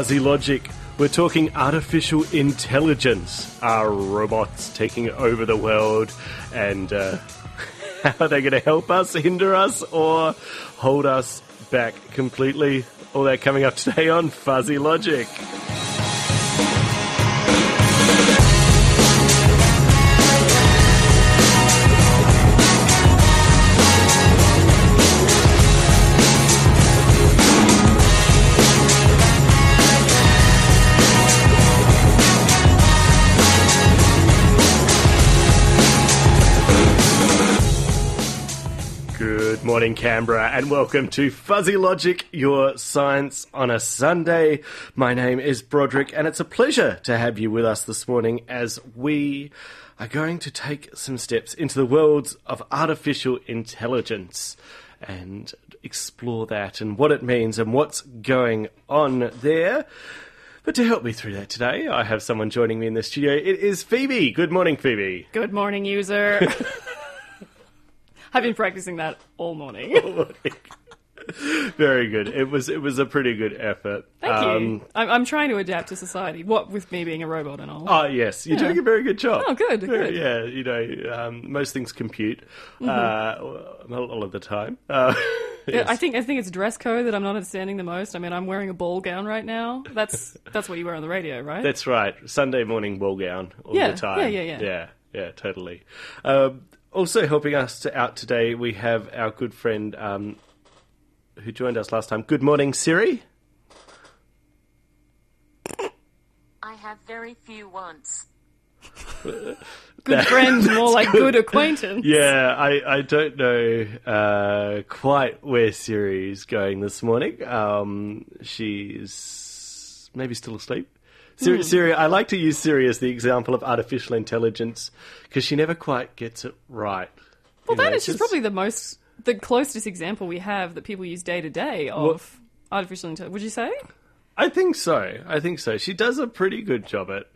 Fuzzy Logic. We're talking artificial intelligence. Are robots taking over the world? And uh, how are they going to help us, hinder us, or hold us back completely? All that coming up today on Fuzzy Logic. Morning, Canberra, and welcome to Fuzzy Logic, your science on a Sunday. My name is Broderick, and it's a pleasure to have you with us this morning as we are going to take some steps into the worlds of artificial intelligence and explore that and what it means and what's going on there. But to help me through that today, I have someone joining me in the studio. It is Phoebe. Good morning, Phoebe. Good morning, user. I've been practicing that all morning. Very good. It was it was a pretty good effort. Thank Um, you. I'm, I'm trying to adapt to society. What with me being a robot and all. Oh yes, you're doing a very good job. Oh, good, Very- good. Yeah, you know, um, most things compute uh, not all of the time. Uh, yes. I think I think it's dress code that I'm not understanding the most. I mean, I'm wearing a ball gown right now. That's that's what you wear on the radio, right? that's right. Sunday morning ball gown all Yeah, the time. yeah, yeah, yeah. yeah, yeah, totally. Um, also helping us to, out today, we have our good friend um, who joined us last time. Good morning, Siri. I have very few wants. good friend, more like good acquaintance. Yeah, I, I don't know uh, quite where Siri is going this morning. Um, she's maybe still asleep. Siri, Siri, I like to use Siri as the example of artificial intelligence because she never quite gets it right. Well, You that know, is just probably the most the closest example we have that people use day to day of artificial intelligence. Would you say? I think so. I think so. She does a pretty good job at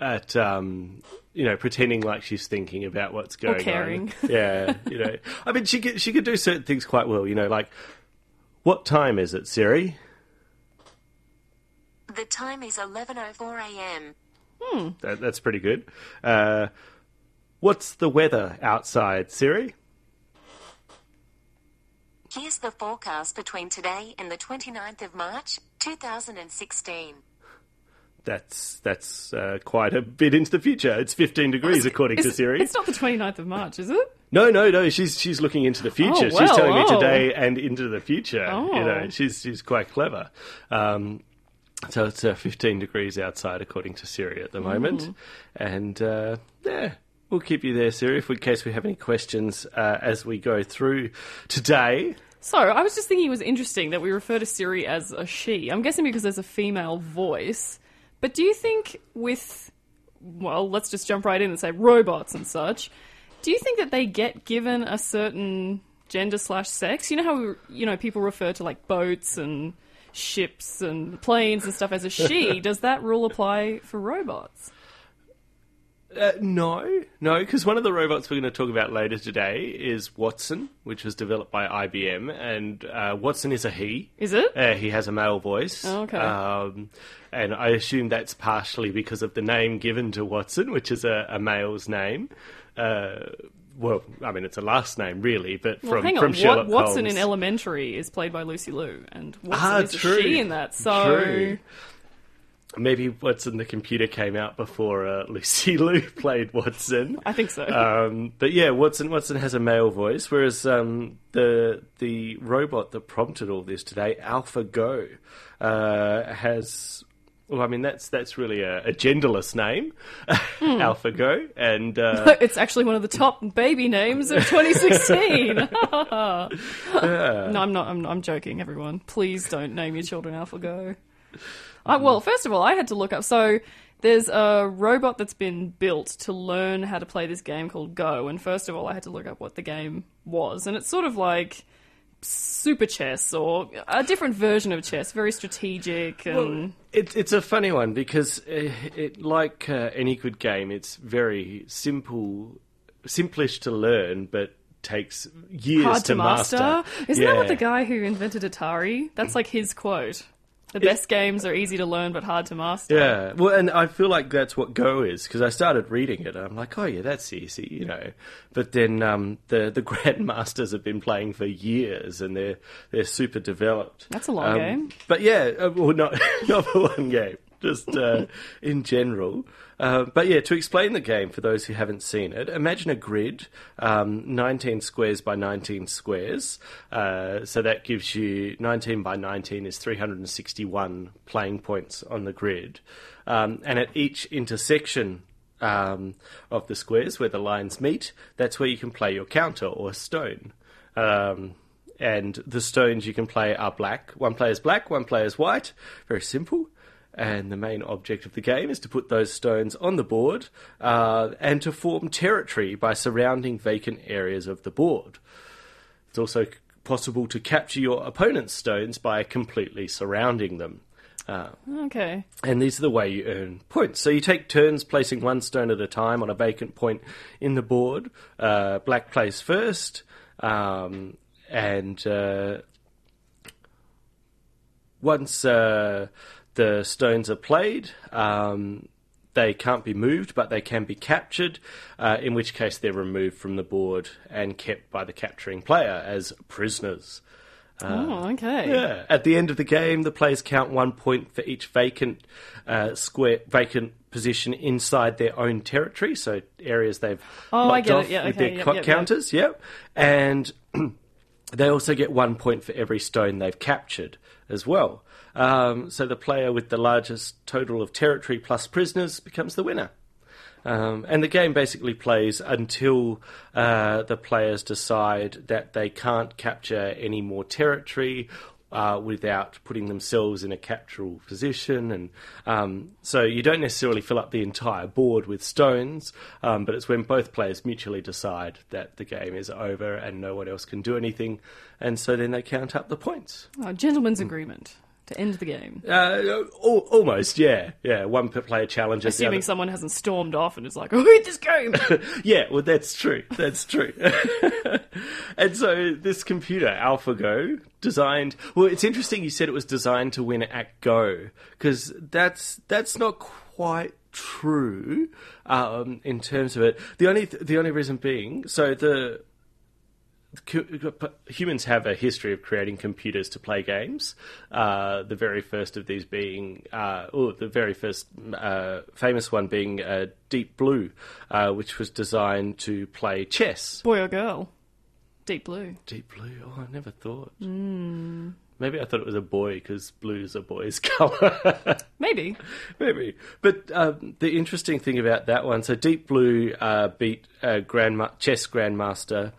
at um, you know pretending like she's thinking about what's going caring. on. Yeah, you know. I mean, she could she could do certain things quite well. You know, like what time is it, Siri? The time is 11:04 a.m. That, that's pretty good. Uh, what's the weather outside, Siri? Here's the forecast between today and the 29th of March, 2016. That's that's uh, quite a bit into the future. It's 15 degrees according to Siri. It's not the 29th of March, is it? No, no, no. She's she's looking into the future. Oh, she's well, telling me oh. today and into the future. You know, Oh. she's she's quite clever. Um, so it's uh, 15 degrees outside, according to Siri at the moment, Mm. and uh, yeah. We'll keep you there, Siri, if in case we have any questions uh, as we go through today. So, I was just thinking it was interesting that we refer to Siri as a she. I'm guessing because there's a female voice. But do you think with, well, let's just jump right in and say robots and such, do you think that they get given a certain gender slash sex? You know how, we, you know, people refer to like boats and ships and planes and stuff as a she. Does that rule apply for robots? Uh, no, no, because one of the robots we're going to talk about later today is Watson, which was developed by IBM, and uh, Watson is a he. Is it? Uh, he has a male voice. Oh, okay. Um, and I assume that's partially because of the name given to Watson, which is a, a male's name. Well, I mean, it's a last name, really, but Well, from, hang from. Sherlock Wat- Watson Holmes. in Elementary is played by Lucy Liu, and Watson Ah, is true. she in that. So True. Maybe Watson the computer came out before uh, Lucy Liu played Watson. I think so. Um, but yeah, Watson Watson has a male voice, whereas um, the the robot that prompted all this today, AlphaGo, uh, has. Well, I mean that's that's really a, a genderless name, Hmm. AlphaGo, and uh, it's actually one of the top baby names of 2016. no, I'm not. I'm, I'm joking, everyone. Please don't name your children AlphaGo. I, well, first of all, I had to look up. So there's a robot that's been built to learn how to play this game called Go. And first of all, I had to look up what the game was, and it's sort of like super chess or a different version of chess, very strategic and. It, it's a funny one because uh, it, like uh, any good game, it's very simple, simplish to learn, but takes years Hard to master. Isn't that what the guy who invented Atari? That's like his quote. The best games are easy to learn but hard to master. Yeah, well, and I feel like that's what Go is because I started reading it. and I'm like, oh yeah, that's easy, you know. But then um, the the grandmasters have been playing for years, and they're they're super developed. That's a long Um, game. But yeah, uh, well, not not for one game, just uh, in general. Uh, but yeah, to explain the game for those who haven't seen it, imagine a grid, um, 19 squares by 19 squares. Uh, so that gives you 19 by 19 is 361 playing points on the grid. Um, and at each intersection um, of the squares where the lines meet, that's where you can play your counter or stone. Um, and the stones you can play are black. One player is black, one player is white. Very simple. And the main object of the game is to put those stones on the board uh, and to form territory by surrounding vacant areas of the board. It's also possible to capture your opponent's stones by completely surrounding them. Uh, Okay. and these are the way you earn points. So you take turns placing one stone at a time on a vacant point in the board. Uh, black plays first, um, and uh, once uh, the stones are played, um, they can't be moved, but they can be captured, uh, in which case they're removed from the board and kept by the capturing player as prisoners. oh, okay. Yeah. At the end of the game, the players count one point for each vacant uh, square, vacant position inside their own territory. So areas they've Oh, locked off Yeah, with okay. their Yep, yep, yep. counters. Yep. And they also get one point for every stone they've captured as well. Um, so the player with the largest total of territory plus prisoners becomes the winner. Um, and the game basically plays until uh, the players decide that they can't capture any more territory uh, without putting themselves in a captural position. And um, so you don't necessarily fill up the entire board with stones, um, but it's when both players mutually decide that the game is over and no one else can do anything. And so then they count up the points. Oh, gentleman's agreement to end the game. Uh, al- almost, yeah. Yeah, one player challenges Assuming someone hasn't stormed off and is like, oh, hate this game. Yeah, well, that's true. That's true. and so this computer, AlphaGo, designed. Well, it's interesting. You said it was designed to win at Go because that's that's not quite true um, in terms of it. The only the only reason being, so the humans have a history of creating computers to play games. Uh, the very first of these being, uh, oh, the very first uh, famous one being uh, Deep Blue, uh, which was designed to play chess. Boy or girl? Deep blue. Deep Blue. Oh, I never thought. Maybe I thought it was a boy because blue is a boy's color. Maybe. Maybe. But um, the interesting thing about that one, so Deep Blue uh, beat uh, grandma- chess grandmaster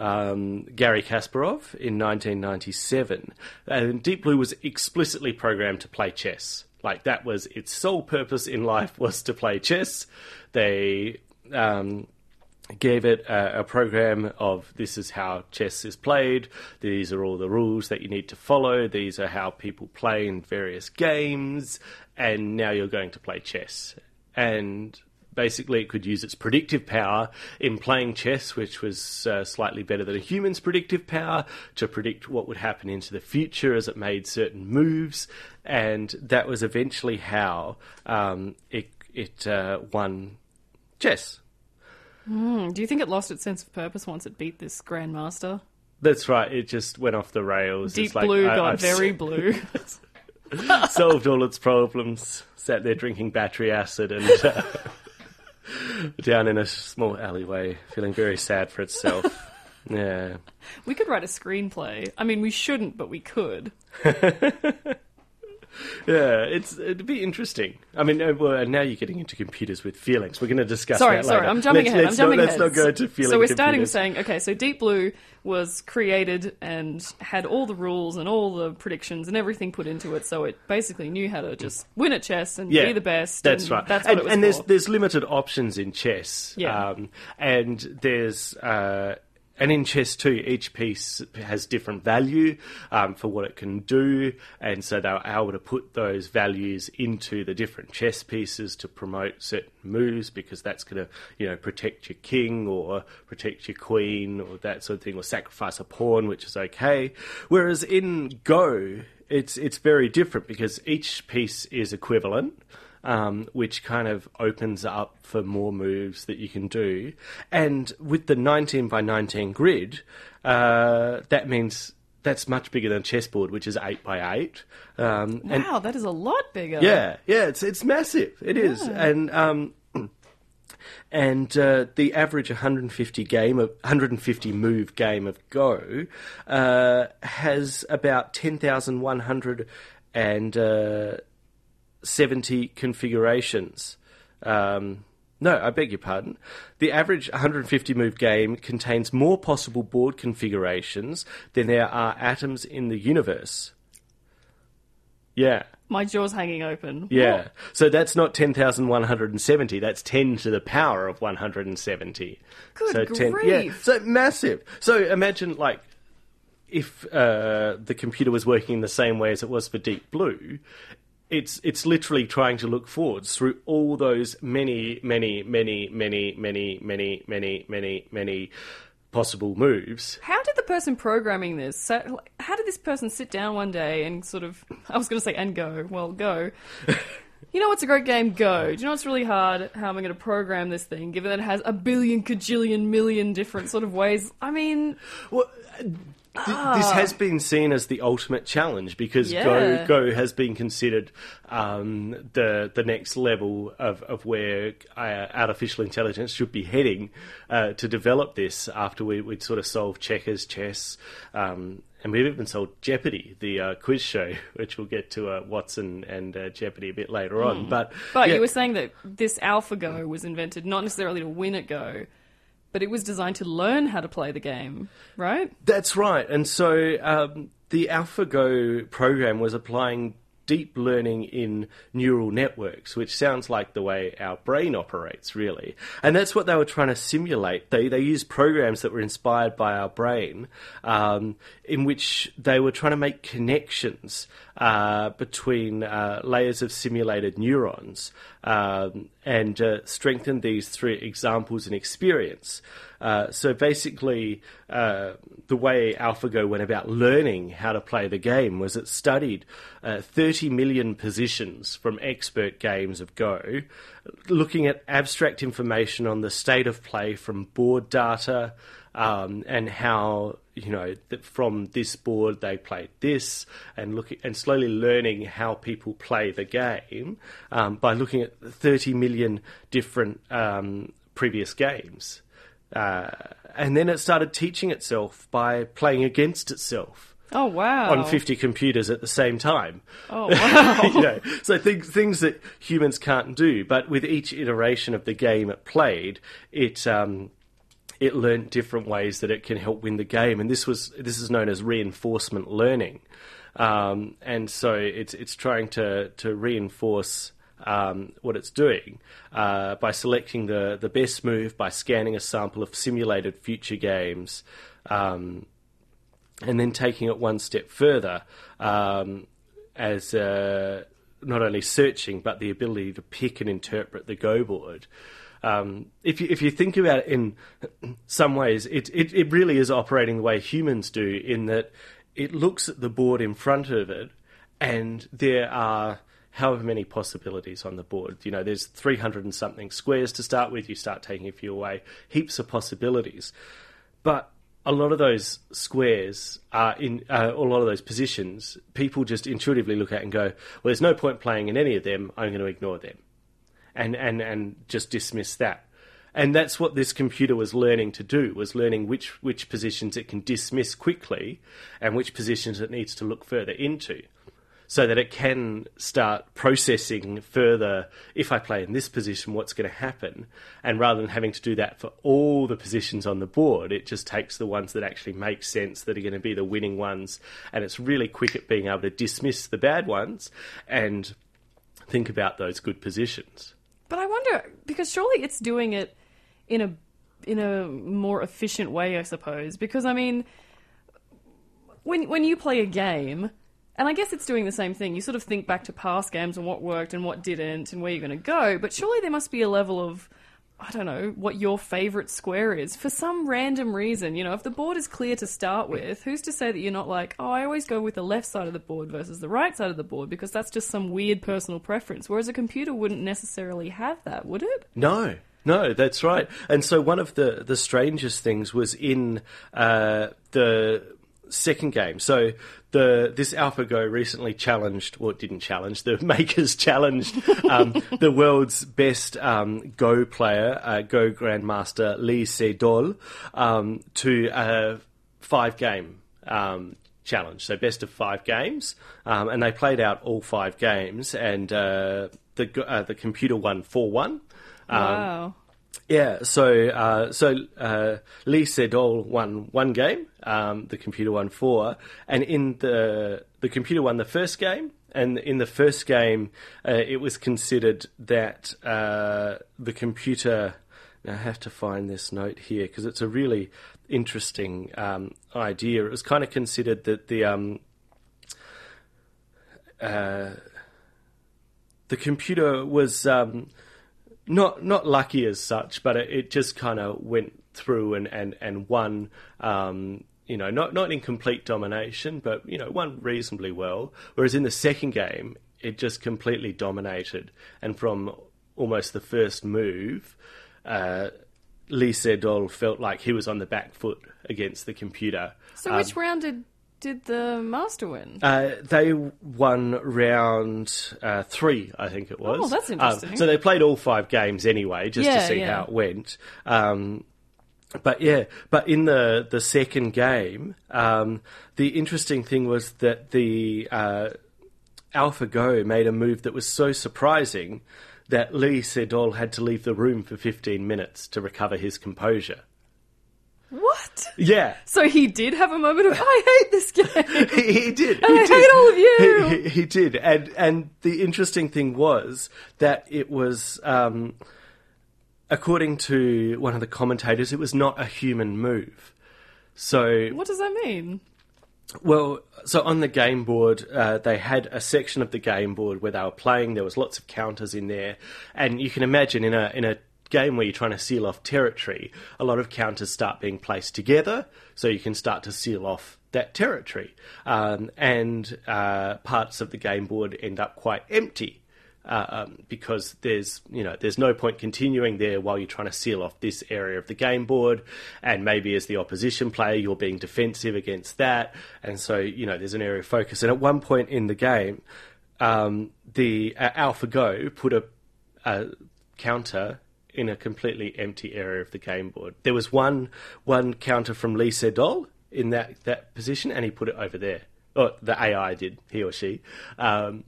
um, Garry Kasparov in 1997. And Deep Blue was explicitly programmed to play chess. Like that was its sole purpose in life was to play chess. They um, gave it a, a program of this is how chess is played. These are all the rules that you need to follow. These are how people play in various games. And now you're going to play chess. And basically, it could use its predictive power in playing chess, which was uh, slightly better than a human's predictive power, to predict what would happen into the future as it made certain moves. And that was eventually how um, it, it uh, won chess. Hmm, Do you think it lost its sense of purpose once it beat this grandmaster? That's right. It just went off the rails. Deep like, blue I- got I've very blue. solved all its problems. Sat there drinking battery acid and uh, down in a small alleyway, feeling very sad for itself. Yeah. we could write a screenplay. I mean, we shouldn't, but we could. Yeah, it's it'd be interesting. I mean, uh, well, now you're getting into computers with feelings. We're going to discuss Sorry, that sorry, later. I'm jumping let's, ahead. Let's I'm jumping not, ahead. Let's not go into feeling so we're starting computers. saying, okay, so Deep Blue was created and had all the rules and all the predictions and everything put into it, so it basically knew how to just win at chess and yeah, be the best. That's and right. That's and, what it was and there's there's limited options in chess. Yeah. Um, and there's uh, and in chess too, each piece has different value um, for what it can do, and so they're able to put those values into the different chess pieces to promote certain moves because that's going to you know protect your king or protect your queen or that sort of thing, or sacrifice a pawn, which is okay. Whereas in Go it's it's very different because each piece is equivalent, um, which kind of opens up for more moves that you can do. And with the 19 by 19 grid, uh, that means that's much bigger than chessboard, which is eight by eight. Um, and Wow, that is a lot bigger. yeah, yeah, it's it's massive. It is, and um, and uh, the average 150 game of 150 move game of Go uh, has about 10,100 and uh, 70 configurations. Um, no, I beg your pardon. The average 150 move game contains more possible board configurations than there are atoms in the universe. Yeah. My jaw's hanging open. Yeah. What? So that's not 10,170. That's 10 to the power of 170. Good so 10, yeah. grief. So massive. So imagine like if uh, the computer was working in the same way as it was for Deep Blue, it's it's literally trying to look forwards through all those many, many, many, many, many, many, many, many, many possible moves. How did the person programming this? So, how did this person sit down one day and sort of? I was going to say and go. Well, go. You know what's a great game? Go. Do you know what's really hard? How am I going to program this thing, given that it has a billion, cajillion, million different sort of ways? I mean, Well, th- this has been seen as the ultimate challenge because Yeah. Go Go has been considered um, the the next level of of where uh, artificial intelligence should be heading uh, to develop this. After we we'd sort of solved checkers, chess. Um, and we've even sold Jeopardy, the uh, quiz show, which we'll get to uh, Watson and uh, Jeopardy a bit later on. But, but yeah. you were saying that this AlphaGo was invented not necessarily to win at Go, but it was designed to learn how to play the game, right? That's right. And so um, the AlphaGo program was applying deep learning in neural networks, which sounds like the way our brain operates, really. And that's what they were trying to simulate. They, they used programs that were inspired by our brain, um, in which they were trying to make connections uh, between uh, layers of simulated neurons um, and uh, strengthen these through examples and experience. Uh, so basically, uh, the way AlphaGo went about learning how to play the game was it studied uh, 30 million positions from expert games of Go, looking at abstract information on the state of play from board data um, and how you know that from this board they played this, and looking and slowly learning how people play the game um, by looking at 30 million different um, previous games. Uh, and then it started teaching itself by playing against itself Oh wow! on 50 computers at the same time. Oh wow! you know, so things things that humans can't do, but with each iteration of the game it played, it um, it learned different ways that it can help win the game, and this was this is known as reinforcement learning, um, and so it's it's trying to to reinforce. Um, what it's doing uh, by selecting the, the best move by scanning a sample of simulated future games um, and then taking it one step further um, as uh, not only searching but the ability to pick and interpret the Go board. Um, if you if you think about it in some ways, it, it it really is operating the way humans do in that it looks at the board in front of it, and there are however many possibilities on the board. You know, there's 300 and something squares to start with. You start taking a few away, heaps of possibilities. But a lot of those squares are in uh, a lot of those positions. People just intuitively look at and go, "Well, there's no point playing in any of them. I'm going to ignore them," and and and just dismiss that. And that's what this computer was learning to do: was learning which which positions it can dismiss quickly, and which positions it needs to look further into so that it can start processing further if I play in this position, what's going to happen. And rather than having to do that for all the positions on the board, it just takes the ones that actually make sense, that are going to be the winning ones. And it's really quick at being able to dismiss the bad ones and think about those good positions. But I wonder because surely it's doing it in a in a more efficient way, I suppose. Because I mean, when when you play a game, and I guess it's doing the same thing. You sort of think back to past games and what worked and what didn't and where you're going to go. But surely there must be a level of I don't know what your favorite square is for some random reason. You know, if the board is clear to start with, who's to say that you're not like, oh, I always go with the left side of the board versus the right side of the board because that's just some weird personal preference. Whereas a computer wouldn't necessarily have that, would it? No, no, that's right. And so one of the the strangest things was in uh, the second game. So the this AlphaGo recently challenged, well, it didn't challenge. The makers challenged um, the world's best um, Go player, uh, Go Grandmaster Lee Sedol, um, to a five game um, challenge. So best of five games, um, and they played out all five games, and uh, the uh, the computer won four one. wow. Yeah, so uh, so uh, Lee Sedol won one game, um, the computer won four, and in the the computer won the first game, and in the first game, uh, it was considered that uh, the computer. I have to find this note here because it's a really interesting um, idea. It was kind of considered that the um, uh, the computer was um, not not lucky as such, but it, it just kind of went through and and and won. Um, you know, not not in complete domination, but you know, won reasonably well. Whereas in the second game, it just completely dominated, and from almost the first move, uh, Lee Sedol felt like he was on the back foot against the computer. So which round did did the master win? Uh, they won round uh, three, I think it was. Oh, that's Um, interesting. so they played all five games anyway, just to see yeah. how it went. Um, but yeah, but in the the second game, um, the interesting thing was that the uh, AlphaGo made a move that was so surprising that Lee Sedol had to leave the room for 15 minutes to recover his composure. What? Yeah, So he did have a moment of I hate this game. he, he did. I he hate did. all of you. He, he, he did, and and the interesting thing was that it was, um, according to one of the commentators, it was not a human move. So What does that mean? well, so on the game board, uh, they had a section of the game board where they were playing. There was lots of counters in there, and you can imagine in a in a game where you're trying to seal off territory, a lot of counters start being placed together, so you can start to seal off that territory, um, and uh, parts of the game board end up quite empty. Uh, um, because there's you know there's no point continuing there while you're trying to seal off this area of the game board, and maybe as the opposition player you're being defensive against that, and so you know there's an area of focus. And at one point in the game, um, the uh, AlphaGo put a, a counter in a completely empty area of the game board. There was one one counter from Lee Sedol in that that position, and he put it over there. Or the AI did, he or she. Um,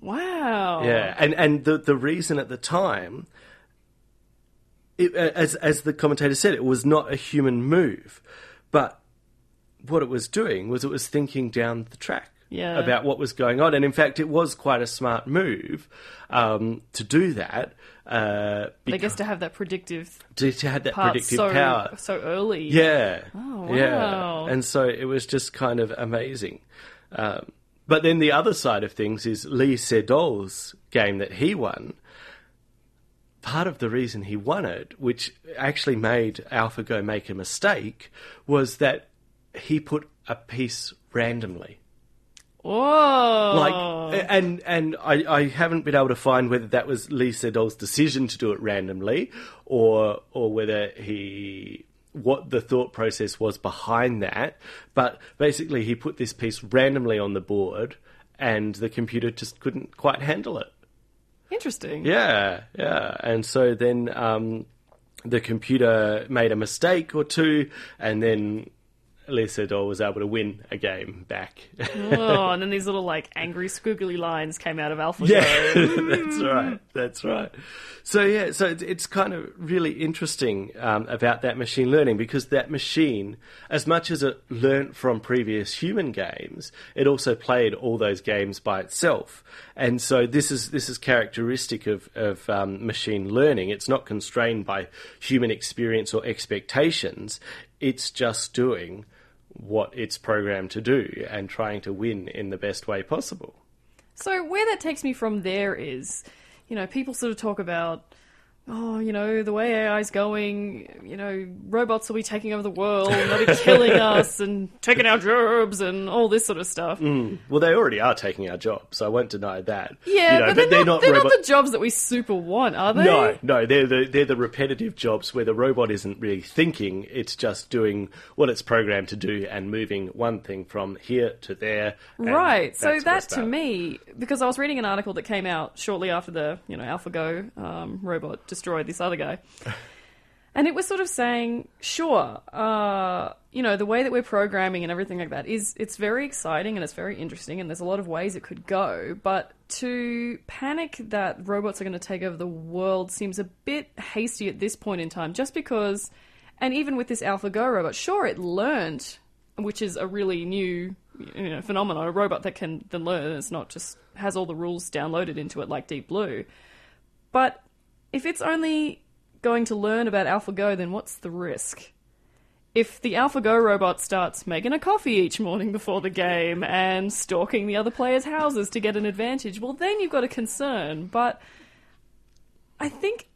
Wow. yeah, and and the the reason at the time, it, as as the commentator said, it was not a human move, but what it was doing was it was thinking down the track Yeah. about what was going on, and in fact, it was quite a smart move um, to do that. Uh, I guess to have that predictive to, to have that predictive so power. so early. Yeah. Oh, Yeah. wow. And so it was just kind of amazing. Um, but then the other side of things is Lee Sedol's game that he won. Part of the reason he won it, which actually made AlphaGo make a mistake, was that he put a piece randomly. Whoa. Like, and and I, I haven't been able to find whether that was Lee Sedol's decision to do it randomly, or or whether he what the thought process was behind that. But basically, he put this piece randomly on the board, and the computer just couldn't quite handle it. Interesting. Yeah, yeah. And so then um, the computer made a mistake or two, and then Sedol was able to win a game back. oh, and then these little like angry squiggly lines came out of AlphaGo. Yeah, that's right. That's right. So yeah, so it's, it's kind of really interesting um, about that machine learning because that machine, as much as it learnt from previous human games, it also played all those games by itself. And so this is this is characteristic of of um, machine learning. It's not constrained by human experience or expectations. It's just doing what it's programmed to do and trying to win in the best way possible. So where that takes me from there is, you know, people sort of talk about oh, you know, the way AI's going, you know, robots will be taking over the world and they'll be killing us and taking our jobs and all this sort of stuff. Well, they already are taking our jobs, so I won't deny that. Yeah, You know, but they're, not, they're not the jobs that we super want, are they? No, no, they're the they're the repetitive jobs where the robot isn't really thinking; it's just doing what it's programmed to do and moving one thing from here to there. Right. So that to me, because I was reading an article that came out shortly after the you know AlphaGo um, robot destroyed this other guy, and it was sort of saying, sure, uh, you know, the way that we're programming and everything like that is it's very exciting and it's very interesting, and there's a lot of ways it could go, but to panic that robots are going to take over the world seems a bit hasty at this point in time, just because. And even with this AlphaGo robot, sure, it learned, which is a really new you know, phenomenon. A robot that can then learn, it's not just has all the rules downloaded into it like Deep Blue. But if it's only going to learn about AlphaGo, then what's the risk? If the AlphaGo robot starts making a coffee each morning before the game and stalking the other players' houses to get an advantage, well, then you've got a concern. But I think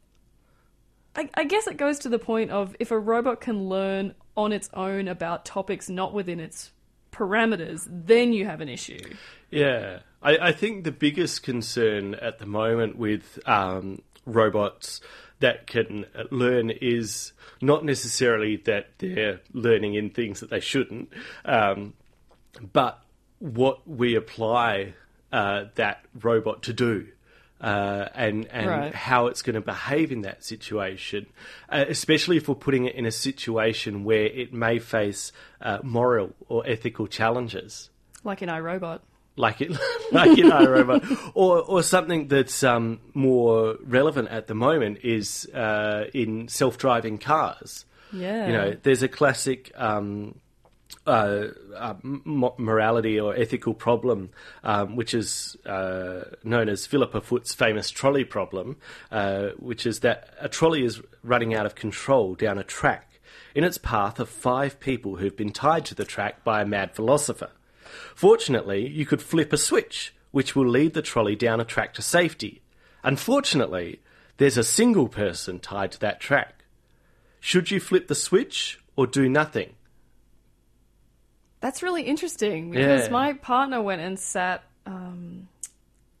I, I guess it goes to the point of if a robot can learn on its own about topics not within its parameters, then you have an issue. Yeah, I, I think the biggest concern at the moment with um, robots that can learn is not necessarily that they're learning in things that they shouldn't, um, but what we apply uh, that robot to do. Uh, and and Right. how it's going to behave in that situation, uh, especially if we're putting it in a situation where it may face uh, moral or ethical challenges Like in iRobot. Like it, like in iRobot, or or something that's um, more relevant at the moment is uh, in self-driving cars. Yeah. You know, there's a classic um, uh, uh, m- morality or ethical problem, um, which is uh, known as Philippa Foot's famous trolley problem, uh, which is that a trolley is running out of control down a track. In its path are five people who've been tied to the track by a mad philosopher. Fortunately, you could flip a switch, which will lead the trolley down a track to safety. Unfortunately, there's a single person tied to that track. Should you flip the switch or do nothing? That's really interesting because Yeah. my partner went and sat. Um,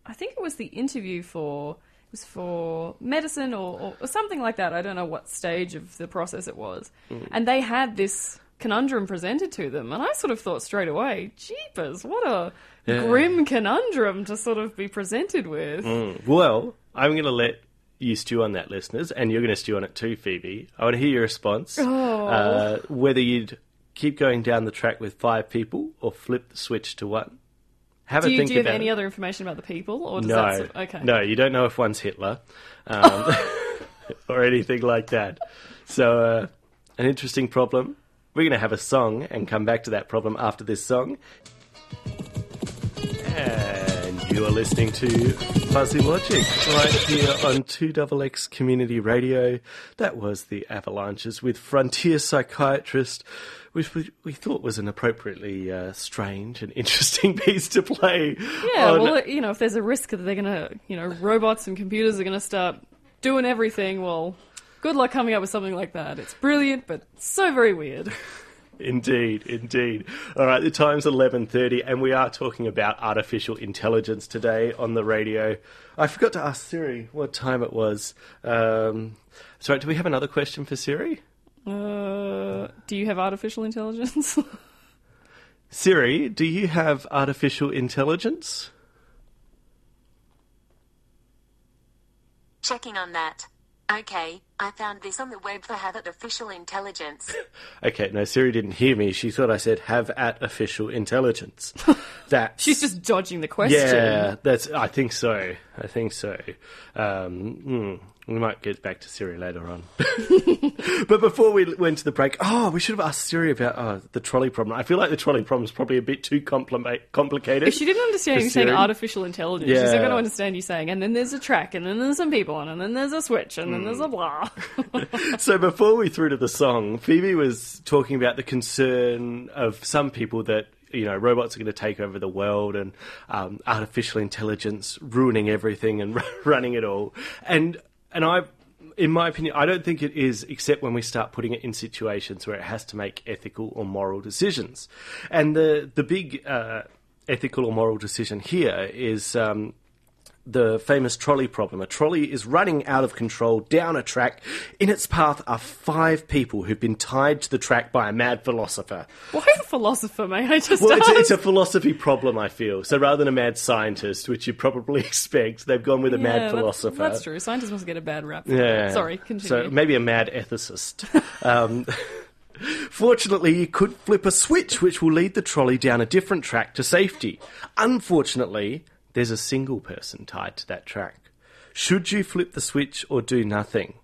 I think it was the interview for it was for medicine or, or, or something like that. I don't know what stage of the process it was, Mm. and they had this conundrum presented to them, and I sort of thought straight away, "Jeepers, what a Yeah. grim conundrum to sort of be presented with." Well, I'm going to let you stew on that, listeners, and you're going to stew on it too, Phoebe. I want to hear your response. Oh. Uh, whether you'd keep going down the track with five people or flip the switch to one. Have Do a you, think do you have any it. other information about the people, or does no, that sort okay? no, you don't know if one's Hitler um, or anything like that. So, uh, an interesting problem. We're going to have a song and come back to that problem after this song. And you are listening to Fuzzy Logic right here on 2XX Community Radio. That was the Avalanches with Frontier Psychiatrist, which we, we thought was an appropriately uh, strange and interesting piece to play. Yeah, on- well, you know, if there's a risk that they're gonna, you know, robots and computers are gonna start doing everything, well, good luck coming up with something like that. It's brilliant, but so very weird. Indeed, indeed. All right, the time's eleven thirty, and we are talking about artificial intelligence today on the radio. I forgot to ask Siri what time it was. Um, sorry, do we have another question for Siri? Uh, do you have artificial intelligence? Siri, do you have artificial intelligence? Checking on that. Okay, I found this on the web for Have It Official Intelligence. Okay, no, Siri didn't hear me. She thought I said have at official intelligence. That She's just dodging the question. Yeah, that's. I think so. I think so. Um, hmm, we might get back to Siri later on. but before we went to the break, oh, we should have asked Siri about oh, the trolley problem. I feel like the trolley problem is probably a bit too compli- complicated. If she didn't understand you saying artificial intelligence. She's not Yeah. going to understand you saying, and then there's a track, and then there's some people on, and then there's a switch, and then there's Hmm. a blah. so before we threw to the song, Phoebe was talking about the concern of some people that you know robots are going to take over the world and um, artificial intelligence ruining everything and running it all. And and I in my opinion, I don't think it is, except when we start putting it in situations where it has to make ethical or moral decisions. And the the big uh, ethical or moral decision here is um, the famous trolley problem. A trolley is running out of control down a track. In its path are five people who've been tied to the track by a mad philosopher. Why a philosopher, may I just Well, it's a, it's a philosophy problem, I feel. So rather than a mad scientist, which you probably expect, they've gone with a Yeah, mad that's- philosopher. That's, true. Scientists must get a bad rap. Yeah. that. Sorry, continue. So maybe a mad ethicist. um, fortunately, you could flip a switch which will lead the trolley down a different track to safety. Unfortunately, there's a single person tied to that track. Should you flip the switch or do nothing?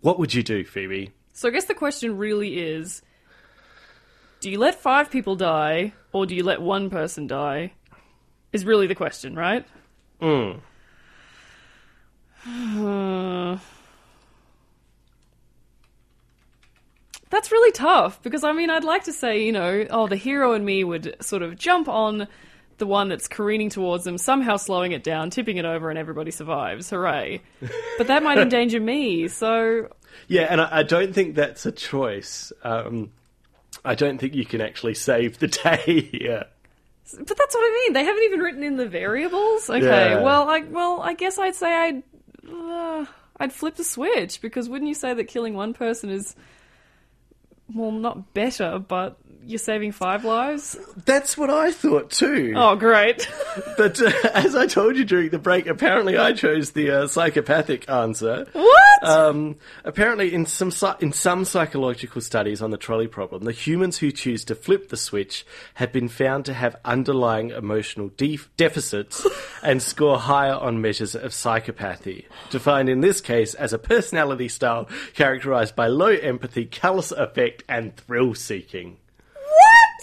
What would you do, Phoebe? So I guess the question really is do you let five people die or do you let one person die? Is really the question, right? Hmm. That's really tough because I mean, I'd like to say, you know, oh, the hero and me would sort of jump on the one that's careening towards them, somehow slowing it down, tipping it over, and everybody survives. Hooray. But that might endanger me, so Yeah, and I, I don't think that's a choice. Um, I don't think you can actually save the day here. But that's what I mean. They haven't even written in the variables. Okay. Yeah. Well, I well, I guess I'd say I'd uh, I'd flip the switch because wouldn't you say that killing one person is well, not better, but you're saving five lives? That's what I thought too. Oh, great. But uh, as I told you during the break, apparently I chose the uh, psychopathic answer. what? Um, apparently, in some in some psychological studies on the trolley problem, the humans who choose to flip the switch have been found to have underlying emotional def- deficits and score higher on measures of psychopathy, defined in this case as a personality style characterized by low empathy, callous affect, and thrill seeking.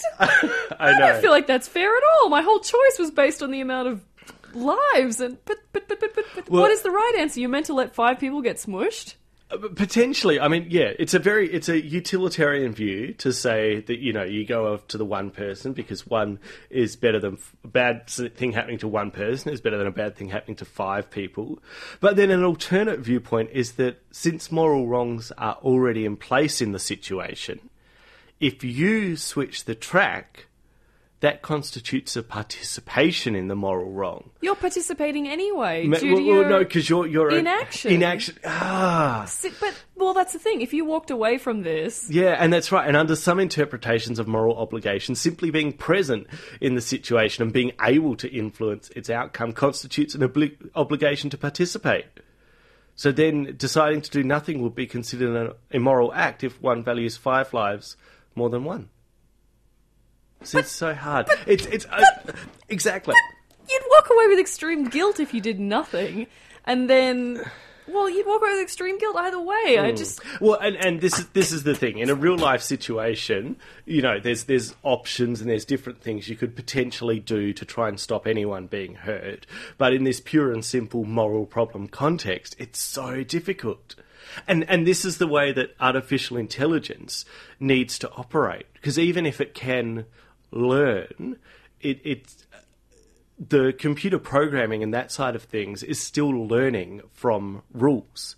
I know. don't feel like that's fair at all. My whole choice was based on the amount of lives and but but but but but, but Well- what is the right answer? You're meant to let five people get smushed? Uh, Potentially, I mean, yeah, it's a very it's a utilitarian view to say that you know you go off to the one person because one is better than a bad thing happening to one person is better than a bad thing happening to five people. But then an alternate viewpoint is that since moral wrongs are already in place in the situation, if you switch the track, that constitutes a participation in the moral wrong. You're participating anyway. Ma- due to well, well, no, because you're you're inaction. Inaction. Ah. But well, that's the thing. If you walked away from this, Yeah, and that's right. And under some interpretations of moral obligation, simply being present in the situation and being able to influence its outcome constitutes an obli- obligation to participate. So then deciding to do nothing would be considered an immoral act if one values five lives more than one. So it's so hard. it's it's uh, exactly. you'd walk away with extreme guilt if you did nothing, and then, well, you'd walk away with extreme guilt either way. Hmm. I just Well, and, and this is this is the thing. In a real life situation, you know, there's there's options and there's different things you could potentially do to try and stop anyone being hurt. But in this pure and simple moral problem context, it's so difficult. And and this is the way that artificial intelligence needs to operate. Because even if it can learn, it it's the computer programming and that side of things is still learning from rules.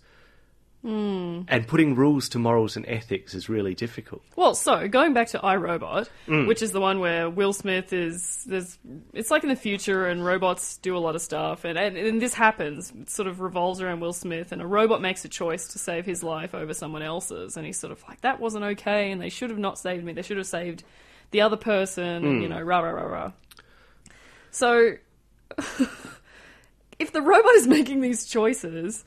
And putting rules to morals and ethics is really difficult. Well, so going back to iRobot, Mm. which is the one where Will Smith is there's it's like in the future and robots do a lot of stuff and, and and this happens. It sort of revolves around Will Smith and a robot makes a choice to save his life over someone else's and he's sort of like that wasn't okay and they should have not saved me. They should have saved the other person and you know rah rah rah rah. So if the robot is making these choices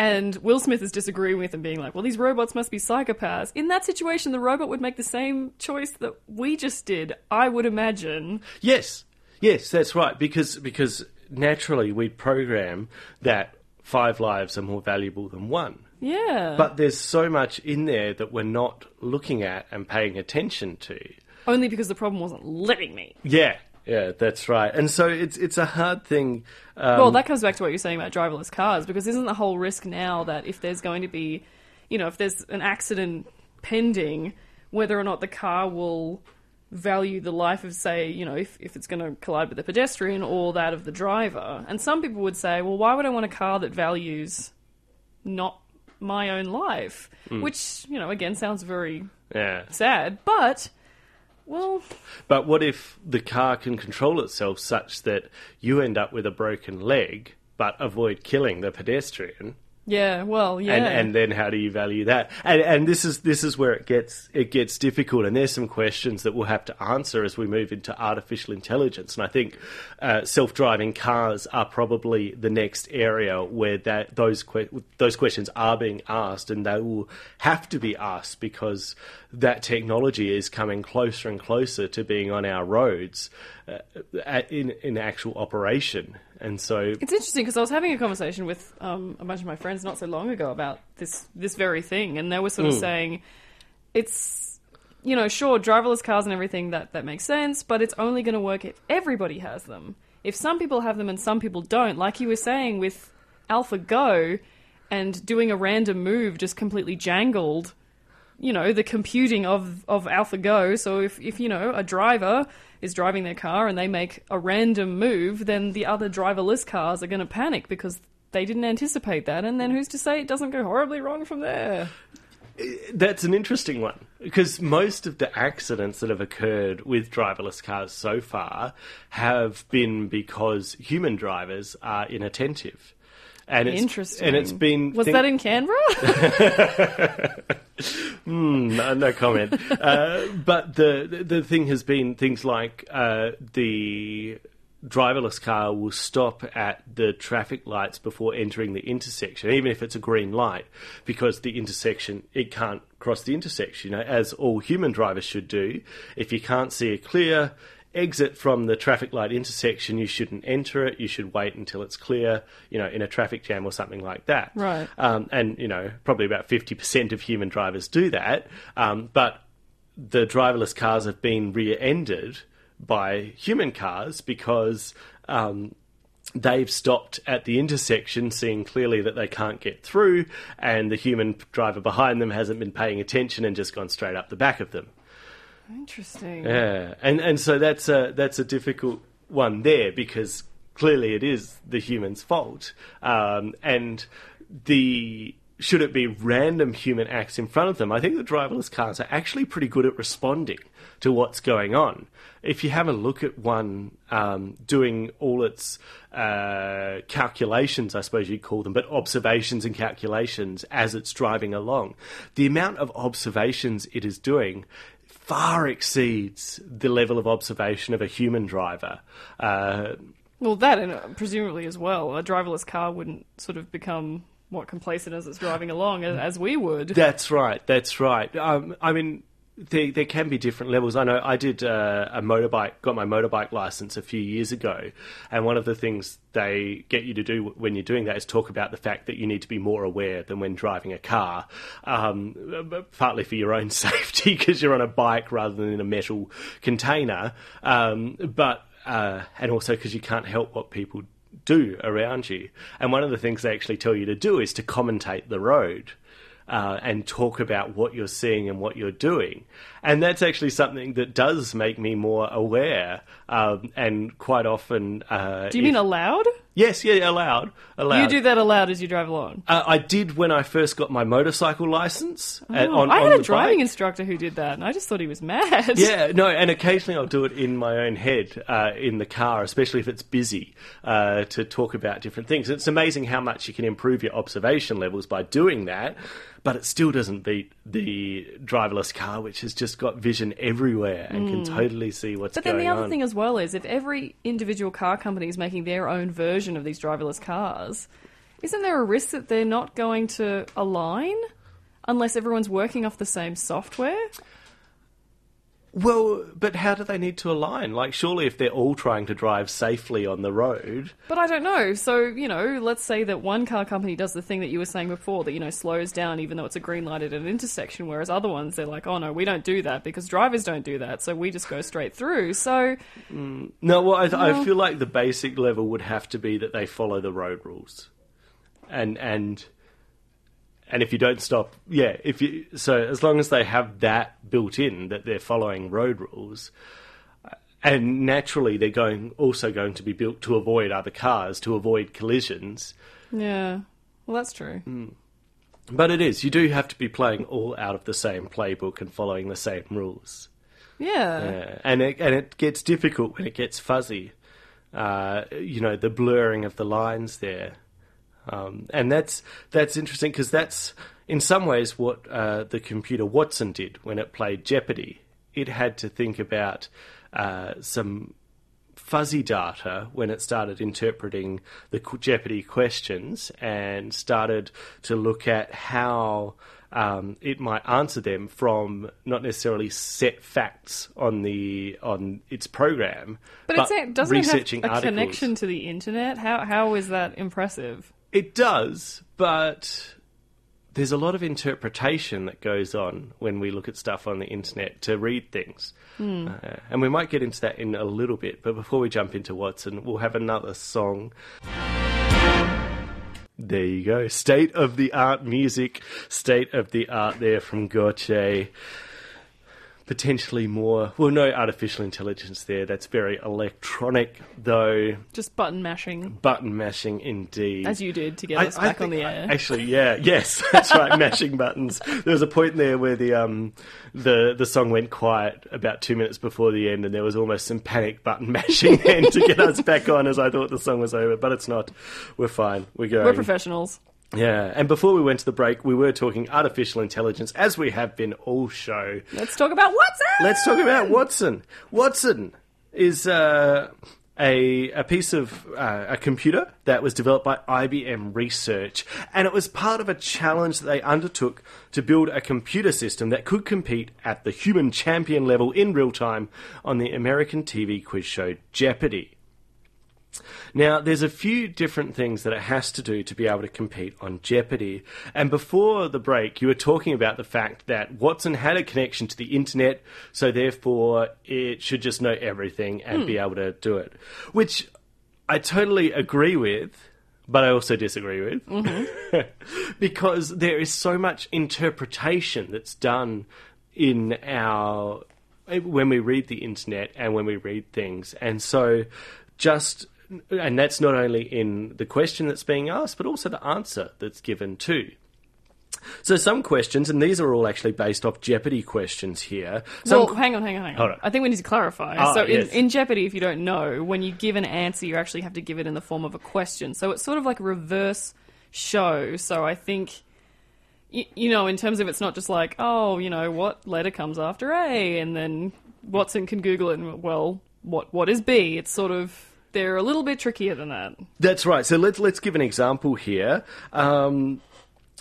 and Will Smith is disagreeing with and being like, well, these robots must be psychopaths. In that situation, the robot would make the same choice that we just did, I would imagine. Yes, yes, that's right. Because because naturally we program that five lives are more valuable than one. Yeah. But there's so much in there that we're not looking at and paying attention to. Only because the problem wasn't letting me. Yeah, yeah, that's right. And so it's it's a hard thing. Um, well, that comes back to what you're saying about driverless cars, because isn't the whole risk now that if there's going to be, you know, if there's an accident pending, whether or not the car will value the life of, say, you know, if, if it's going to collide with the pedestrian or that of the driver. And some people would say, well, why would I want a car that values not my own life, which you know again sounds very Yeah. sad, but well, But what if the car can control itself such that you end up with a broken leg but avoid killing the pedestrian? Yeah, well, yeah, And and then how do you value that? And and this is this is where it gets it gets difficult. And there's some questions that we'll have to answer as we move into artificial intelligence. And I think uh, self driving cars are probably the next area where that those que- those questions are being asked, and they will have to be asked because that technology is coming closer and closer to being on our roads in in actual operation. And so It's interesting because I was having a conversation with um, a bunch of my friends not so long ago about this this very thing, and they were sort of saying it's you know sure driverless cars and everything that that makes sense, but it's only going to work if everybody has them. If some people have them and some people don't, like you were saying with AlphaGo and doing a random move just completely jangled you know the computing of of AlphaGo. So if if you know a driver is driving their car and they make a random move, then the other driverless cars are going to panic because they didn't anticipate that. And then who's to say it doesn't go horribly wrong from there? That's an interesting one because most of the accidents that have occurred with driverless cars so far have been because human drivers are inattentive. And it's, Interesting. And it's been was think- that in Canberra? no, no comment. uh, but the, the the thing has been things like uh, the driverless car will stop at the traffic lights before entering the intersection, even if it's a green light, because the intersection it can't cross the intersection. You know, as all human drivers should do. If you can't see a clear exit from the traffic light intersection, you shouldn't enter it. You should wait until it's clear. You know, in a traffic jam or something like that. Right. Um, and you know, probably about fifty percent of human drivers do that. Um, but the driverless cars have been rear-ended by human cars because um, they've stopped at the intersection, seeing clearly that they can't get through, and the human driver behind them hasn't been paying attention and just gone straight up the back of them. Interesting. Yeah, and and so that's a that's a difficult one there because clearly it is the human's fault, um, and the should it be random human acts in front of them? I think the driverless cars are actually pretty good at responding to what's going on. If you have a look at one um, doing all its uh, calculations, I suppose you'd call them, but observations and calculations as it's driving along, the amount of observations it is doing far exceeds the level of observation of a human driver. Uh, Well, that and uh, presumably as well, a driverless car wouldn't sort of become what complacent as it's driving along as, as we would. that's right. That's right. Um, I mean, there, there can be different levels. I know I did uh, a motorbike, got my motorbike license a few years ago, and one of the things they get you to do when you're doing that is talk about the fact that you need to be more aware than when driving a car, um, partly for your own safety because you're on a bike rather than in a metal container, um, but uh, and also because you can't help what people do around you. And one of the things they actually tell you to do is to commentate the road. Uh, and talk about what you're seeing and what you're doing. And that's actually something that does make me more aware. Um, and quite often. Uh, Do you if- mean aloud? Yes, yeah, allowed. Allowed. You do that aloud as you drive along. Uh, I did when I first got my motorcycle license. at- Oh, on, I had a driving bike. instructor who did that, and I just thought he was mad. Yeah, no, and occasionally I'll do it in my own head uh, in the car, especially if it's busy, uh, to talk about different things. It's amazing how much you can improve your observation levels by doing that, but it still doesn't beat the driverless car, which has just got vision everywhere and can totally see what's Hmm. But then the other on. thing as well is if every individual car company is making their own version of these driverless cars, isn't there a risk that they're not going to align unless everyone's working off the same software? Well, but how do they need to align? Like, surely if they're all trying to drive safely on the road, But I don't know. So, you know, let's say that one car company does the thing that you were saying before that, you know, slows down even though it's a green light at an intersection, whereas other ones, they're like, oh no, we don't do that because drivers don't do that. So we just go straight through. So, mm, No, well, I, I feel like the basic level would have to be that they follow the road rules, and and and if you don't stop, yeah, if you so as long as they have that built in that they're following road rules, uh, and naturally they're going also going to be built to avoid other cars to avoid collisions. yeah. Well, that's true. But it is. You do have to be playing all out of the same playbook and following the same rules. Yeah. Yeah. And it, and it gets difficult when it gets fuzzy. Uh, you know, the blurring of the lines there. Um, and that's that's interesting because that's in some ways what uh, the computer Watson did when it played Jeopardy. It had to think about uh, some fuzzy data when it started interpreting the Jeopardy questions and started to look at how um, it might answer them from not necessarily set facts on the on its program, But, it's, doesn't it have a articles. connection to the internet. How how is that impressive? It does, but there's a lot of interpretation that goes on when we look at stuff on the internet to read things. Uh, and we might get into that in a little bit, but before we jump into Watson, we'll have another song. There you go. State of the art music, state of the art there from Gotye. Potentially more, well, no artificial intelligence there. That's very electronic, though. Just button mashing, Button mashing indeed. as you did to get us back on the air. Actually, yeah, yes, that's right. mashing buttons. There was a point there where the um the the song went quiet about two minutes before the end, and there was almost some panic button mashing then to get us back on, as I thought the song was over. But it's not. We're fine. We're going. We're professionals. Yeah. And before we went to the break, we were talking artificial intelligence, as we have been all show. Let's talk about Watson. Let's talk about Watson. Watson is uh, a a piece of uh, a computer that was developed by IBM Research, and it was part of a challenge that they undertook to build a computer system that could compete at the human champion level in real time on the American TV quiz show Jeopardy! Now, there's a few different things that it has to do to be able to compete on Jeopardy. And before the break, you were talking about the fact that Watson had a connection to the internet, so therefore it should just know everything and be hmm. able to do it. Which I totally agree with, but I also disagree with. Mm-hmm. because there is so much interpretation that's done in our when we read the internet and when we read things. And so just and that's not only in the question that's being asked, but also the answer that's given too. So some questions, and these are all actually based off Jeopardy questions here. Some well, hang on, hang on, hang on. I think we need to clarify. Ah, so, in, yes. in Jeopardy, if you don't know, when you give an answer, you actually have to give it in the form of a question. So it's sort of like a reverse show. So I think, you, you know, in terms of it's not just like, oh, you know, what letter comes after A, and then Watson can Google it, and well, what what is B? It's sort of they're a little bit trickier than that. That's right. So let's let's give an example here. Um,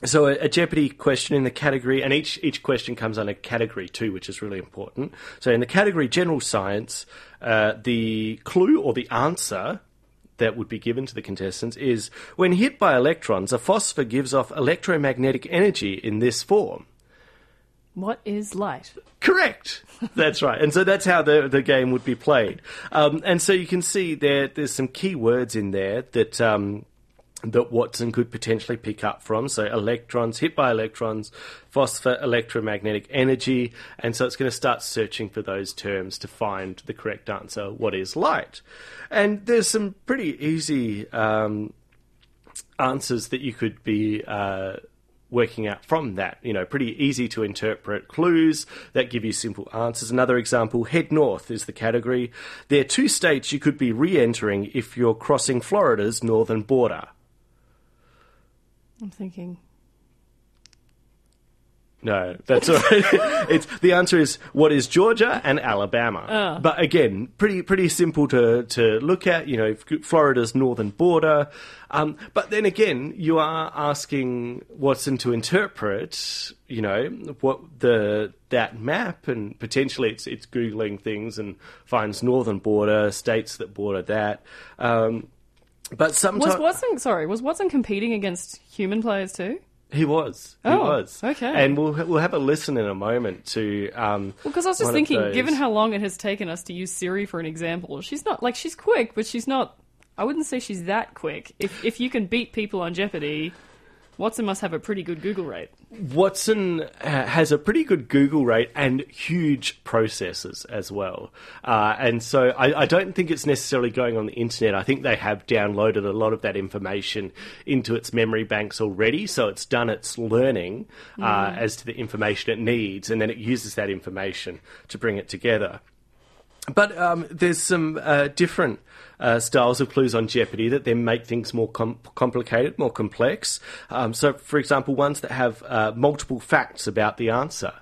so a, a Jeopardy question in the category, and each each question comes under category too, which is really important. So in the category general science, uh, the clue or the answer that would be given to the contestants is when hit by electrons, a phosphor gives off electromagnetic energy in this form. What is light? Correct. That's right. And so that's how the the game would be played. Um, and so you can see there there's some key words in there that um, that Watson could potentially pick up from. So electrons, hit by electrons, phosphor, electromagnetic energy, and so it's going to start searching for those terms to find the correct answer. What is light? And there's some pretty easy um, answers that you could be uh, working out from that. You know, pretty easy to interpret clues that give you simple answers. Another example, head north is the category. There are two states you could be re entering if you're crossing Florida's northern border. I'm thinking. No, that's all right. it's the answer is what is Georgia and Alabama. But again, pretty pretty simple to to look at. You know, Florida's northern border. Um, but then again, you are asking Watson to interpret. You know what the that map, and potentially it's it's googling things and finds northern border states that border that. Um, but sometimes Was Watson sorry? Was Watson competing against human players too? He was. He Oh, was. okay. And we'll we'll have a listen in a moment to. Um, Well, because I was just thinking, given how long it has taken us to use Siri for an example, she's not like she's quick, but she's not. I wouldn't say she's that quick. If if you can beat people on Jeopardy, Watson must have a pretty good Google rate. Watson uh, has a pretty good Google rate and huge processors as well. Uh, and so I, I, don't think it's necessarily going on the internet. I think they have downloaded a lot of that information into its memory banks already. So it's done its learning uh, mm. as to the information it needs, and then it uses that information to bring it together. But um, there's some uh, different uh, styles of clues on Jeopardy that then make things more com- complicated, more complex. Um, so, for example, ones that have uh, multiple facts about the answer.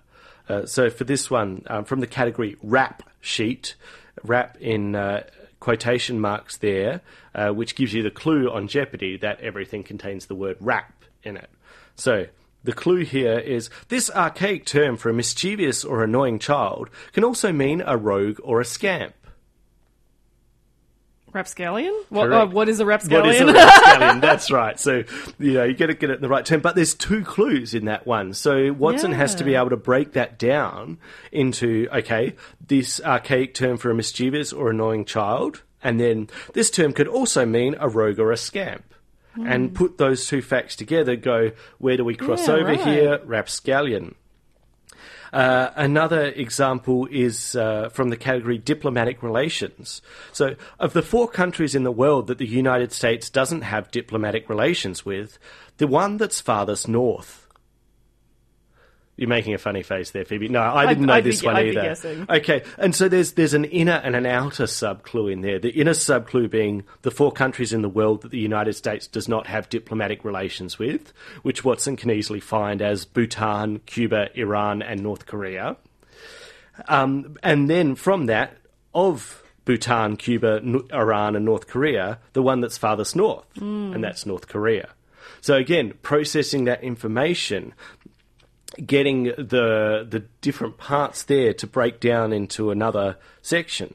Uh, so, for this one, um, from the category rap sheet, rap in uh, quotation marks there, uh, which gives you the clue on Jeopardy that everything contains the word rap in it. So, the clue here is this archaic term for a mischievous or annoying child can also mean a rogue or a scamp. Rapscallion? What, uh, what is a rapscallion? What is a rapscallion? That's right. So, you know, you got to get it in the right term. But there's two clues in that one. So Watson yeah. has to be able to break that down into, okay, this archaic term for a mischievous or annoying child. And then this term could also mean a rogue or a scamp. Mm. And put those two facts together, go, where do we cross yeah, over right. here? Rapscallion. Uh, another example is uh, from the category diplomatic relations. So, of the four countries in the world that the United States doesn't have diplomatic relations with, the one that's farthest north you're making a funny face there, Phoebe. No, I didn't I'd, know I'd this be, one I'd either. Okay, and so there's there's an inner and an outer sub clue in there. The inner sub clue being the four countries in the world that the United States does not have diplomatic relations with, which Watson can easily find as Bhutan, Cuba, Iran, and North Korea. Um, and then from that, of Bhutan, Cuba, Iran, and North Korea, the one that's farthest north, mm. and that's North Korea. So again, processing that information getting the the different parts there to break down into another section.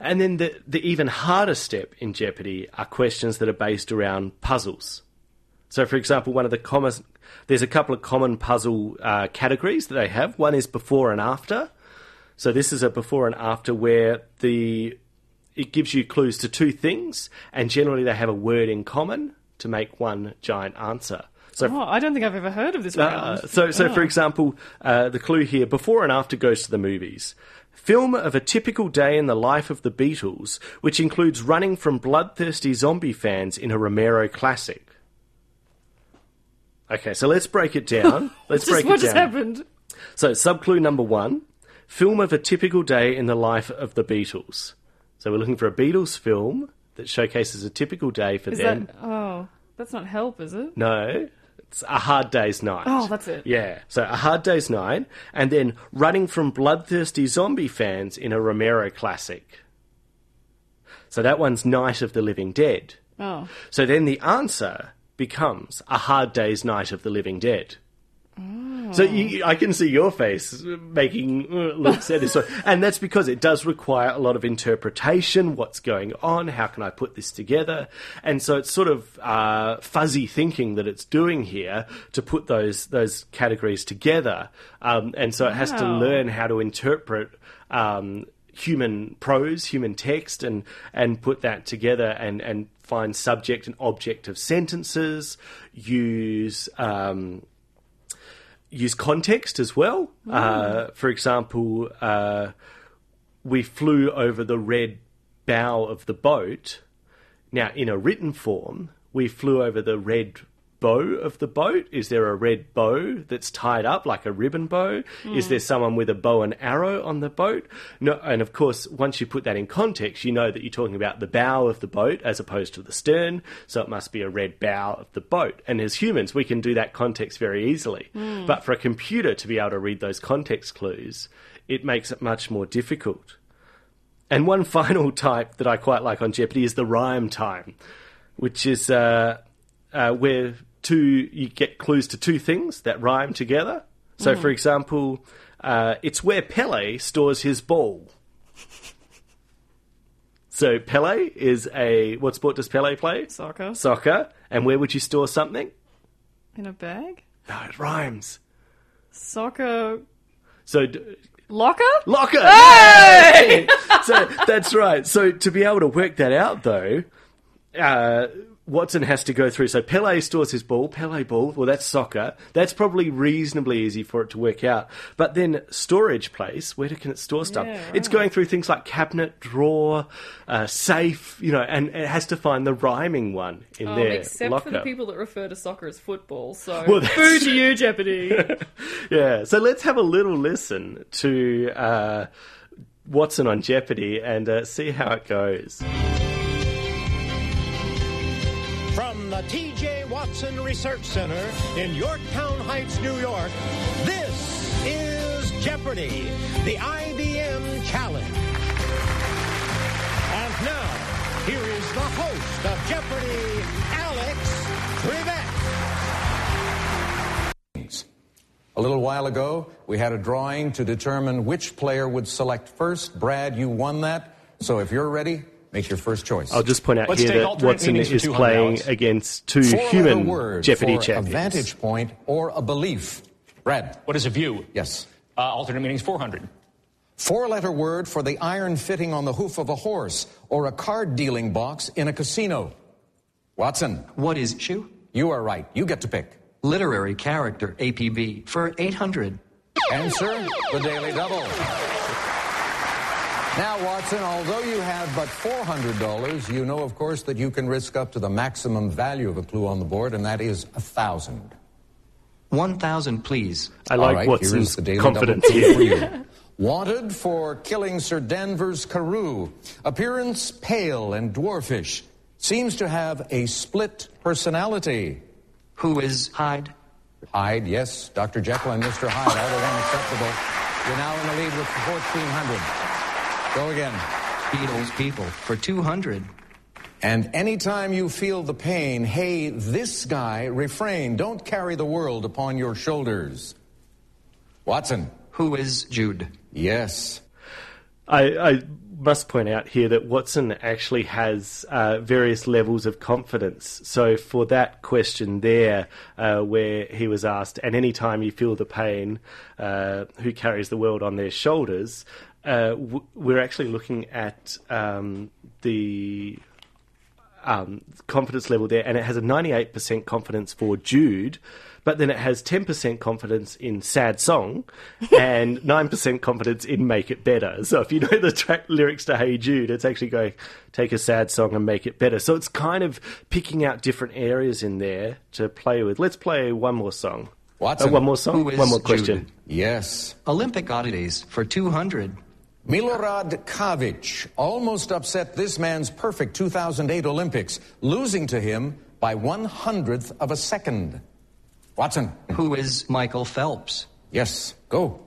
And then the the even harder step in Jeopardy are questions that are based around puzzles. So, for example, one of the common there's a couple of common puzzle uh, categories that they have. One is before and after. So this is a before and after where the it gives you clues to two things, and generally they have a word in common to make one giant answer. So, oh, I don't think I've ever heard of this uh, so, so oh. for example, uh, the clue here: before and after goes to the movies. Film of a typical day in the life of the Beatles, which includes running from bloodthirsty zombie fans in a Romero classic. Okay, so let's break it down. Let's break it down. What just happened? So, subclue number one: film of a typical day in the life of the Beatles. So, we're looking for a Beatles film that showcases a typical day for is them. That, oh, that's not help, is it? No. It's a hard day's night. Oh, that's it. Yeah. So a hard day's night, and then running from bloodthirsty zombie fans in a Romero classic. So that one's Night of the Living Dead. Oh. So then the answer becomes A Hard Day's Night of the Living Dead. So you, I can see your face making uh, look this and that's because it does require a lot of interpretation. What's going on? How can I put this together? And so it's sort of uh, fuzzy thinking that it's doing here to put those those categories together. Um, and so it has wow. to learn how to interpret. Um, human prose, human text, and and put that together and and find subject and object of sentences. Use um, use context as well. Mm. Uh, for example, uh, we flew over the red bow of the boat. Now, in a written form, we flew over the red bow of the boat? Is there a red bow that's tied up like a ribbon bow? Mm. Is there someone with a bow and arrow on the boat? No, and of course, once you put that in context, you know that you're talking about the bow of the boat as opposed to the stern. So it must be a red bow of the boat. And as humans, we can do that context very easily. Mm. But for a computer to be able to read those context clues, it makes it much more difficult. And one final type that I quite like on Jeopardy is the rhyme time, which is uh, uh, where two you get clues to two things that rhyme together. So, mm. for example, uh, it's where Pele stores his ball. So Pele is a what sport does Pele play? Soccer. Soccer. And where would you store something? In a bag. No, it rhymes. Soccer. So. Locker? Locker! Hey! so that's right. So to be able to work that out, though, uh, Watson has to go through. So Pele stores his ball. Pele ball. Well, that's soccer. That's probably reasonably easy for it to work out. But then storage place. Where can it store stuff? Yeah, It's going through things like cabinet, drawer, uh, safe. You know, and it has to find the rhyming one in Um, their except locker. for the people that refer to soccer as football. So, Well, boo to you, Jeopardy. Yeah. So let's have a little listen to uh, Watson on Jeopardy and uh, see how it goes. The TJ Watson Research Center in Yorktown Heights, New York, this is Jeopardy, the IBM Challenge. And now, here is the host of Jeopardy, Alex Trebek. A little while ago, we had a drawing to determine which player would select first. Brad, you won that. So if you're ready, make your first choice. I'll just point out Let's here that Watson is playing Alex. against two Four-letter human word Jeopardy for champions. a vantage point or a belief. Brad, What is a view? yes. Uh, alternate meanings 400. Four-letter word for the iron fitting on the hoof of a horse or a card dealing box in a casino. Watson, What is shoe? you are right. You get to pick. Literary character, APB, for 800. Answer the Daily Double. Now, Watson, although you have but $400, you know, of course, that you can risk up to the maximum value of a clue on the board, and that is a 1000 1,000, please. I like right, Watson's the Daily confidence here. for you. Wanted for killing Sir Danvers Carew. Appearance pale and dwarfish. Seems to have a split personality. Who is Hyde? Hyde, yes, Dr. Jekyll and Mr. Hyde, either one acceptable. You're now in the lead with 1400. Go again. Beatles people, for 200. And anytime you feel the pain, hey, this guy, refrain. Don't carry the world upon your shoulders. Watson. Who is Jude? Yes. I, I must point out here that Watson actually has uh, various levels of confidence. So for that question there, uh, where he was asked, "And any time you feel the pain, uh, who carries the world on their shoulders?" Uh, w- we're actually looking at um, the um, confidence level there, and it has a 98% confidence for Jude, but then it has 10% confidence in Sad Song and 9% confidence in Make It Better. So if you know the track lyrics to Hey Jude, it's actually going take a sad song and make it better. So it's kind of picking out different areas in there to play with. Let's play one more song. Watson. Uh, one more song. One more Jude? question. Yes. Olympic oddities, for 200. Milorad Cavic almost upset this man's perfect 2008 Olympics, losing to him by one hundredth of a second. Watson. Who is Michael Phelps? Yes. Go.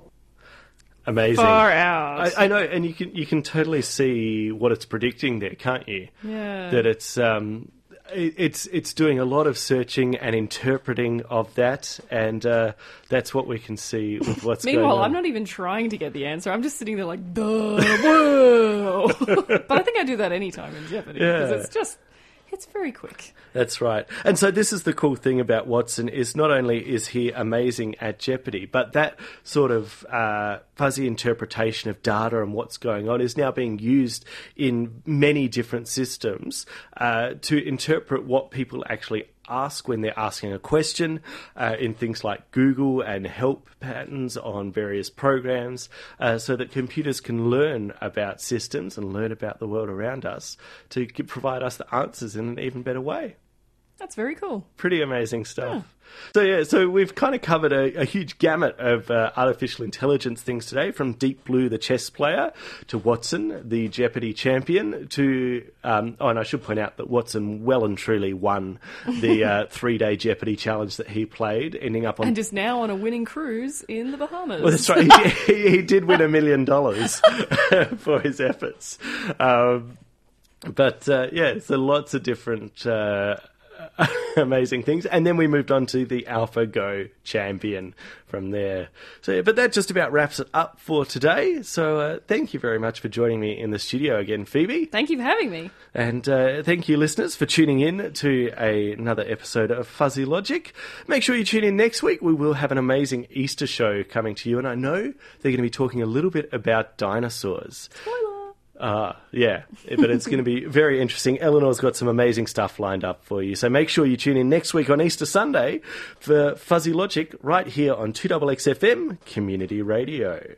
Amazing. Far out. I, I know, and you can you can totally see what it's predicting there, can't you? Yeah. That it's um, it, it's it's doing a lot of searching and interpreting of that, and uh, that's what we can see with what's going Meanwhile, on. I'm not even trying to get the answer. I'm just sitting there like, duh, whoa. but I think I do that anytime in Jeopardy because Yeah. it's just, it's very quick. That's right. And so this is the cool thing about Watson is not only is he amazing at Jeopardy, but that sort of uh, fuzzy interpretation of data and what's going on is now being used in many different systems uh, to interpret what people actually ask when they're asking a question uh, in things like Google and help patterns on various programs uh, so that computers can learn about systems and learn about the world around us to provide us the answers in an even better way That's very cool. pretty amazing stuff. So yeah, so we've kind of covered a, a huge gamut of uh, artificial intelligence things today, from Deep Blue, the chess player, to Watson, the Jeopardy champion, to um, oh, and I should point out that Watson well and truly won the uh, three-day Jeopardy challenge that he played, ending up on. And is now on a winning cruise in the Bahamas. well, that's right. He, he, he did win a million dollars for his efforts. Um, but uh, yeah, so lots of different uh, amazing things. And then we moved on to the AlphaGo champion from there. So, yeah, but that just about wraps it up for today. So, uh, thank you very much for joining me in the studio again, Phoebe. Thank you for having me. And uh, thank you, listeners, for tuning in to a, another episode of Fuzzy Logic. Make sure you tune in next week. We will have an amazing Easter show coming to you, and I know they're going to be talking a little bit about dinosaurs. Spoiler. Uh, yeah, but it's going to be very interesting. Eleanor's got some amazing stuff lined up for you. So make sure you tune in next week on Easter Sunday for Fuzzy Logic right here on 2XXFM Community Radio.